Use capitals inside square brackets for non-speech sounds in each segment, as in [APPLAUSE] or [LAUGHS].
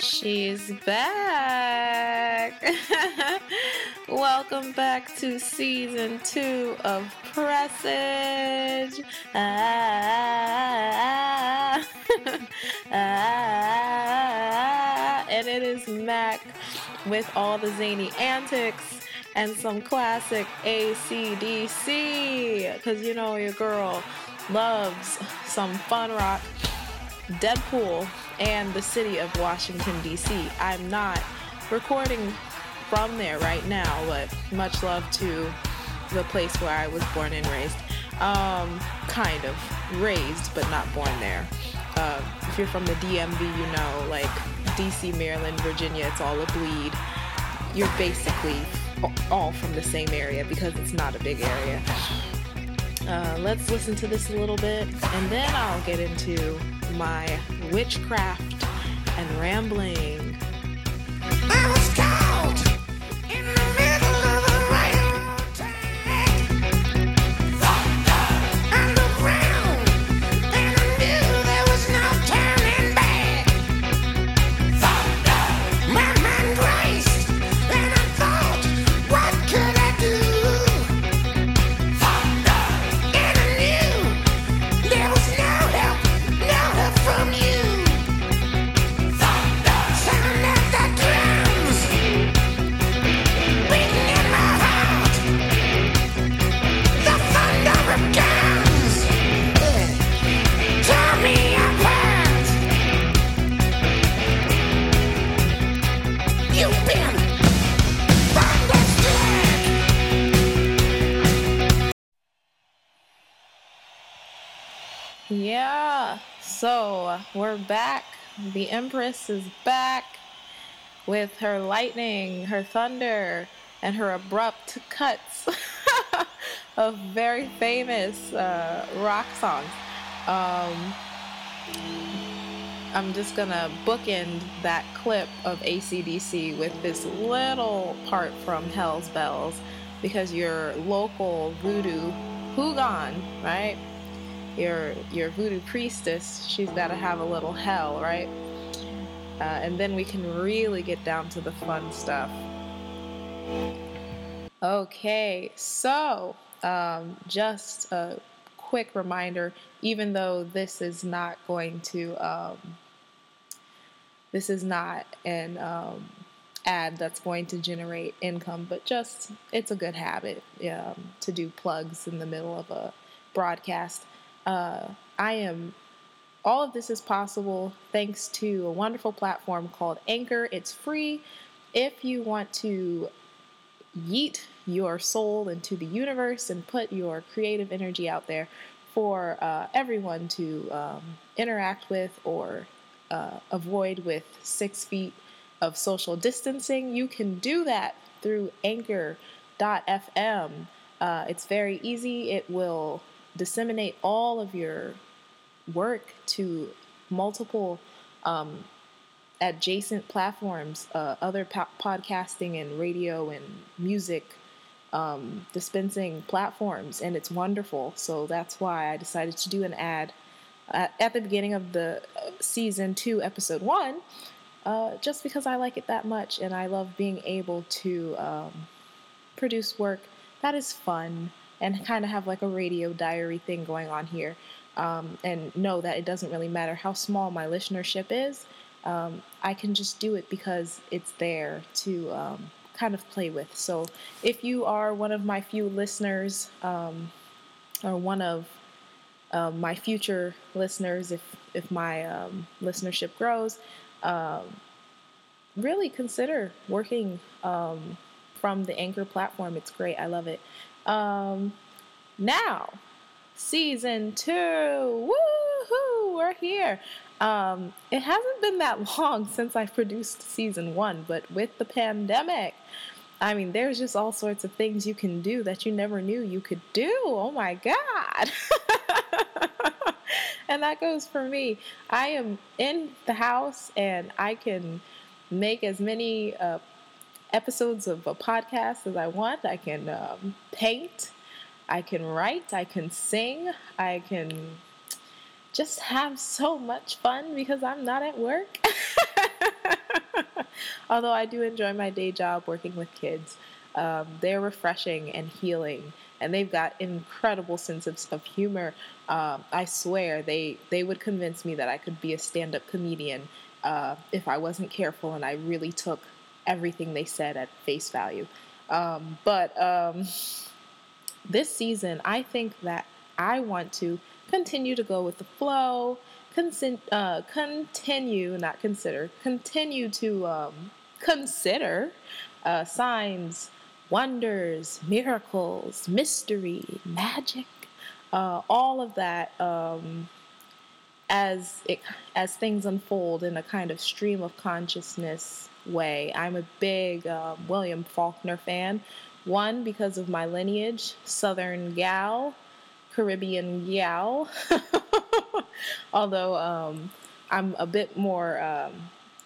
She's back. [LAUGHS] Welcome back to season two of Presage. Ah, ah, [LAUGHS] and it is Mac with all the zany antics and some classic ACDC. Because you know your girl loves some fun rock, Deadpool, and the city of Washington, D.C. I'm not recording from there right now, but much love to the place where I was born and raised. Um, kind of raised, but not born there. Uh, if you're from the DMV, you know, like DC, Maryland, Virginia, it's all a bleed. You're basically all from the same area because it's not a big area. Uh, let's listen to this a little bit, and then I'll get into my witchcraft and rambling. So we're back. The Empress is back with her lightning, her thunder, and her abrupt cuts [LAUGHS] of very famous uh, rock songs. Um, I'm just gonna bookend that clip of ACDC with this little part from Hell's Bells because your local voodoo houngan, right? Your your voodoo priestess, she's got to have a little hell, right? Uh, and then we can really get down to the fun stuff. Okay, so um, just a quick reminder, even though this is not going to, um, this is not an um, ad that's going to generate income, but just it's a good habit um, to do plugs in the middle of a broadcast. Uh, I am, all of this is possible thanks to a wonderful platform called Anchor. It's free. If you want to yeet your soul into the universe and put your creative energy out there for uh, everyone to um, interact with or uh, avoid with six feet of social distancing, you can do that through anchor.fm. Uh, it's very easy. It will disseminate all of your work to multiple um, adjacent platforms, uh, other po- podcasting and radio and music um, dispensing platforms, and it's wonderful. So that's why I decided to do an ad at, at the beginning of the uh, season two, episode one, uh, just because I like it that much and I love being able to um, produce work that is fun and kind of have like a radio diary thing going on here. Um, and know that it doesn't really matter how small my listenership is. Um, I can just do it because it's there to um, kind of play with. So if you are one of my few listeners, um, or one of uh, my future listeners, if if my um, listenership grows, um, really consider working from the Anchor platform. It's great. I love it. Um, now, season two, woohoo, we're here. Um, it hasn't been that [LAUGHS] long since I produced season one, but with the pandemic, I mean, there's just all sorts of things you can do that you never knew you could do. Oh my God. [LAUGHS] and that goes for me. I am in the house and I can make as many uh, episodes of a podcast as I want. I can um, paint, I can write, I can sing, I can just have so much fun because I'm not at work. [LAUGHS] Although I do enjoy my day job working with kids, um, they're refreshing and healing, and they've got incredible sense of, of humor. Um, I swear they they would convince me that I could be a stand up comedian uh, if I wasn't careful and I really took everything they said at face value. Um, but um, this season, I think that I want to continue to go with the flow, uh, continue, not consider, continue to um, consider uh, signs, wonders, miracles, mystery, magic, uh, all of that um, as it as things unfold in a kind of stream of consciousness way. I'm a big uh, William Faulkner fan. One because of my lineage, Southern gal, Caribbean gal. [LAUGHS] Although um, I'm a bit more, um,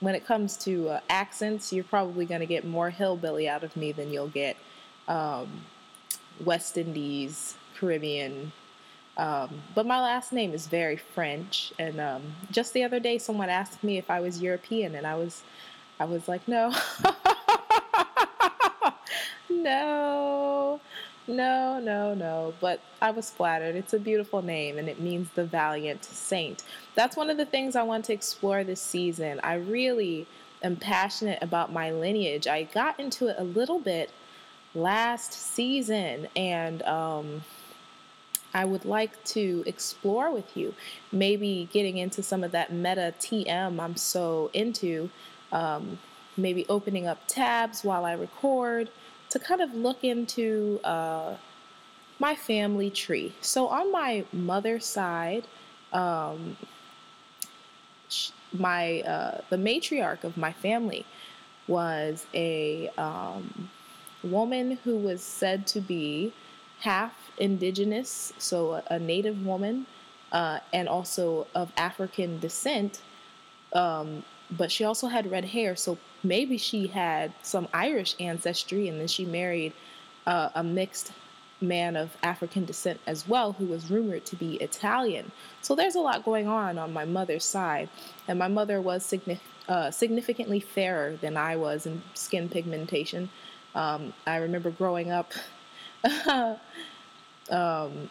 when it comes to uh, accents, you're probably going to get more hillbilly out of me than you'll get um, West Indies, Caribbean. Um, but my last name is very French, and um, just the other day, someone asked me if I was European, and I was, I was like, no, [LAUGHS] no. No, no, no. But I was flattered. It's a beautiful name and it means the valiant saint. That's one of the things I want to explore this season. I really am passionate about my lineage. I got into it a little bit last season and um, I would like to explore with you. Maybe getting into some of that meta TM I'm so into. Um, maybe opening up tabs while I record to kind of look into uh, my family tree. So on my mother's side, um, my uh, the matriarch of my family was a um, woman who was said to be half indigenous, so a, a native woman, uh, and also of African descent. Um, but she also had red hair, so maybe she had some Irish ancestry, and then she married uh, a mixed man of African descent as well, who was rumored to be Italian. So there's a lot going on on my mother's side, and my mother was signi- uh, significantly fairer than I was in skin pigmentation. Um, I remember growing up. [LAUGHS] um,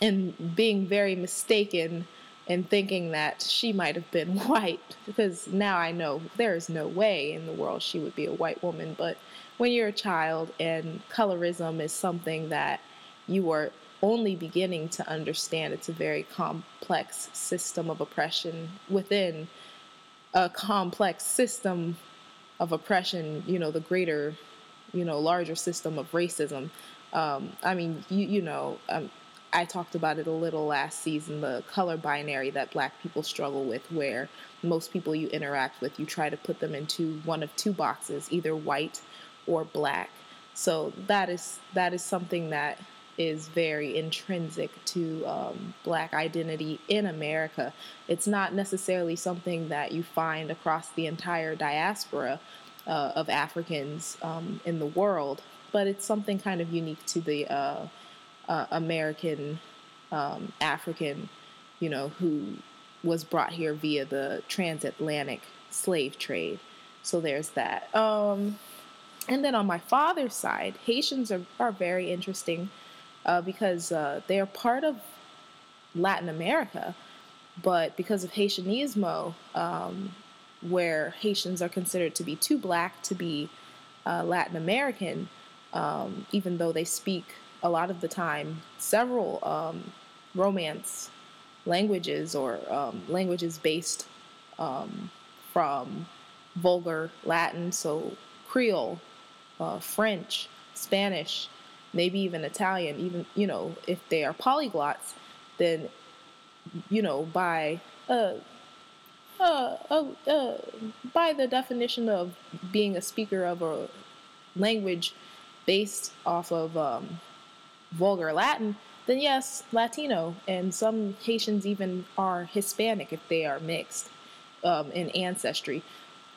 and being very mistaken and thinking that she might have been [LAUGHS] white because now I know there is no way in the world she would be a white woman. But when you're a child and colorism is something that you are only beginning to understand, it's a very complex system of oppression within a complex system of oppression, you know, the greater, you know, larger system of racism. Um, I mean, you, you know, um, I talked about it a little last season the color binary that black people struggle with, where most people you interact with, you try to put them into one of two boxes, either white or black. So that is that is something that is very intrinsic to um, black identity in America. It's not necessarily something that you find across the entire diaspora uh, of Africans um, in the world, but it's something kind of unique to the uh, uh, American um, African, you know, who was brought here via the transatlantic slave trade. So there's that. Um, and then on my father's side, Haitians are, are very interesting uh, because uh, they are part of Latin America, but because of Haitianismo, um, where Haitians are considered to be too black to be uh, Latin American, um, even though they speak a lot of the time several um, romance languages or um, languages based um, from vulgar Latin, so Creole, uh, French, Spanish, maybe even Italian, even, you know, if they are polyglots, then, you know, by, uh, uh, uh, uh, by the definition of being a speaker of a language based off of um, vulgar Latin, then yes, Latino. And some Haitians even are Hispanic if they are mixed um, in ancestry.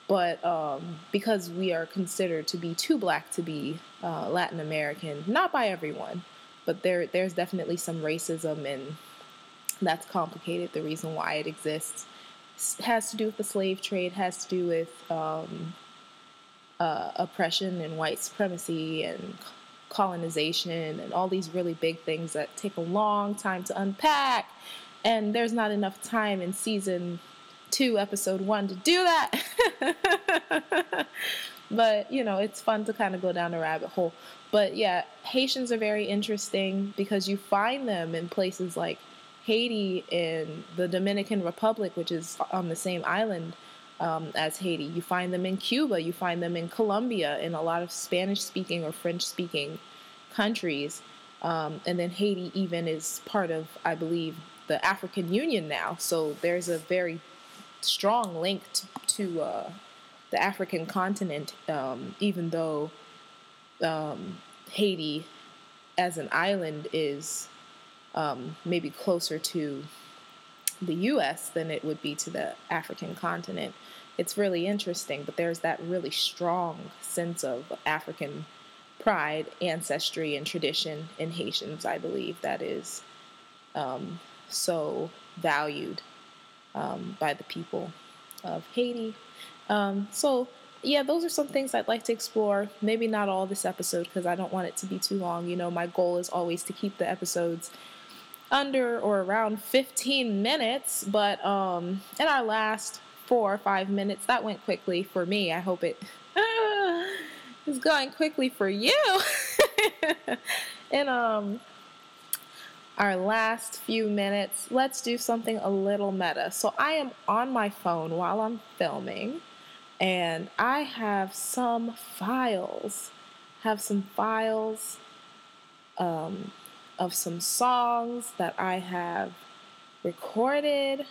But um, because we are considered to be too black to be uh, Latin American, not by everyone, but there there's definitely some racism and that's complicated. The reason why it exists has to do with the slave trade, has to do with um, uh, oppression and white supremacy and colonization and all these really big things that take a long time to unpack. And there's not enough time in season two, episode one to do that. [LAUGHS] but, you know, it's fun to kind of go down a rabbit hole. But yeah, Haitians are very interesting because you find them in places like Haiti and the Dominican Republic, which is on the same island um, as Haiti. You find them in Cuba, you find them in Colombia, in a lot of Spanish speaking or French speaking countries. Um, and then Haiti even is part of, I believe, the African Union now. So there's a very strong link to, to uh, the African continent, um, even though um, Haiti as an island is um, maybe closer to the US than it would be to the African continent. It's really interesting, but there's that really strong sense of African pride, ancestry, and tradition in Haitians, I believe, that is um, so valued um, by the people of Haiti. Um, so, yeah, those are some things I'd like to explore. Maybe not all this episode because I don't want it to be too long. You know, my goal is always to keep the episodes under or around 15 minutes, but um, in our last four or five minutes, that went quickly for me. I hope it [SIGHS] is going quickly for you. [LAUGHS] and um, our last few minutes, let's do something a little meta. So I am on my phone while I'm filming, and I have some files. Have some files um, of some songs that I have recorded.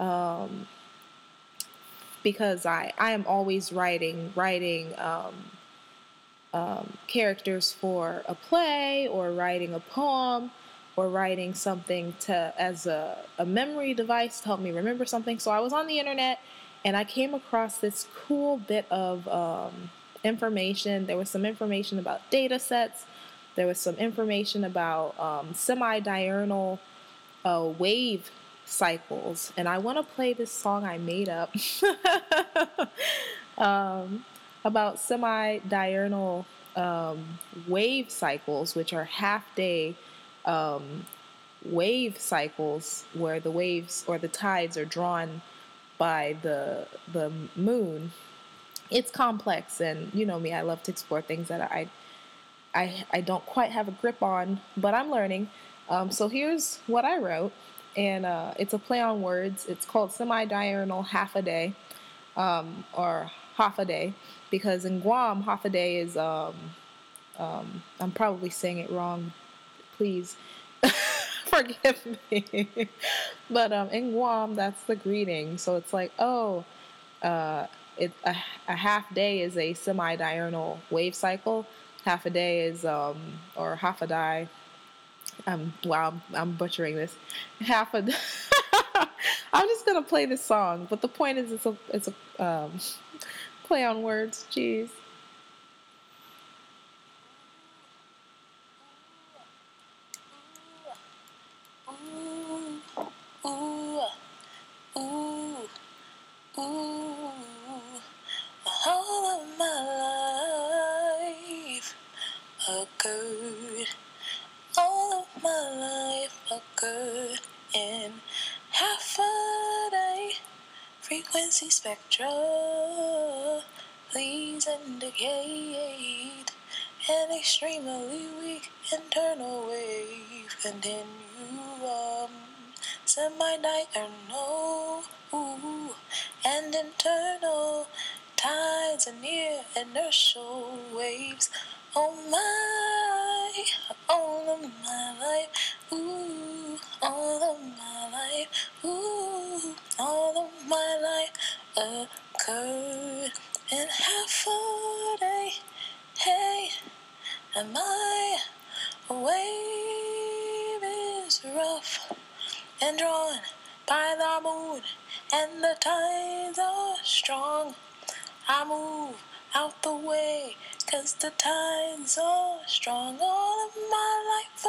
Um, because I, I am always writing writing um, um, characters for a play or writing a poem or writing something to as a, a memory device to help me remember something. So I was on the internet and I came across this cool bit of um, information. There was some information about data sets. There was some information about um, semi-diurnal uh, wave cycles, and I want to play this song I made up [LAUGHS] um, about semi-diurnal um, wave cycles, which are half-day um, wave cycles where the waves or the tides are drawn by the the moon. It's complex, and you know me, I love to explore things that I I, I don't quite have a grip on, but I'm learning. Um, so here's what I wrote, and uh, it's a play on words. It's called semi diurnal half a day, um, or half a day, because in Guam, Hafa Adai is, um, um I'm probably saying it wrong. Please [LAUGHS] forgive me. but um, in Guam, that's the greeting. So it's like, oh, uh, it, a, a half day is a semi diurnal wave cycle half a day is um or half a die. Um, wow, I'm, I'm butchering this. Half a. [LAUGHS] I'm just gonna play this song, but the point is, it's a it's a um, play on words. Jeez. Occurred. All of my life occurred in half a day. Frequency spectra, please indicate an extremely weak internal wave continuum. Semi-diurnal and internal tides and near inertial waves all my, all of my life, ooh, all of my life, ooh, all of my life occurred in half a day. Hey, and my wave is rough and drawn by the moon, and the tides are strong. I move out the Cause the tides are strong all of my life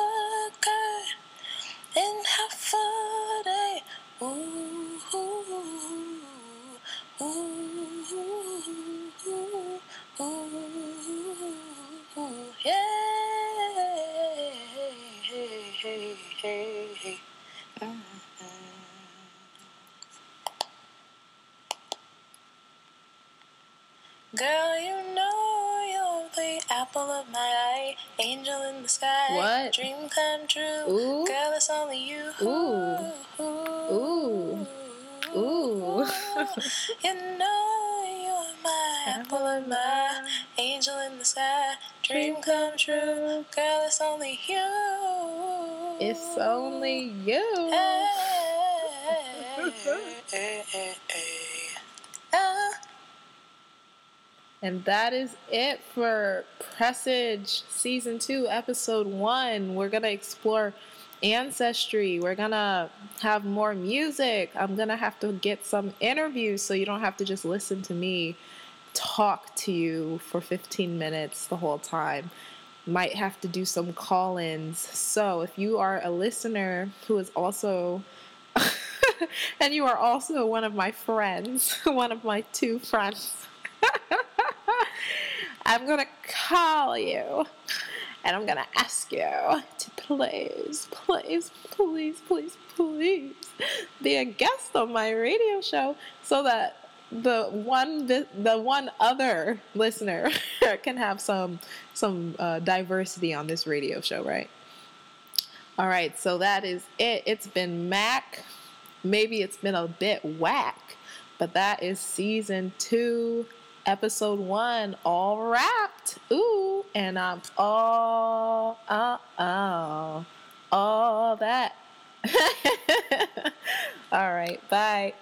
Ooh. Ooh. Ooh. [LAUGHS] you know you're my apple of my angel in the sky. Dream come true. Girl, it's only you. It's only you. Hey, hey, hey. Ah. And that is it for Presage Season 2, Episode 1. We're going to explore ancestry. We're to have more music. I'm to have to get some interviews so you don't have to just listen to me talk to you for 15 minutes the whole time. Might have to do some call ins. So if you are a listener who is also. [LAUGHS] and you are also one of my friends, [LAUGHS] one of my two friends. [LAUGHS] I'm gonna call you and I'm gonna ask you to please, please, please, please, please be a guest on my radio show so that the one the one other listener [LAUGHS] can have some some uh, diversity on this radio show, right? All right, so that is it. It's been Mac. Maybe it's been a bit whack, but that is season two episode one all wrapped. Ooh, and I'm all, uh, oh, all that. [LAUGHS] all right, bye.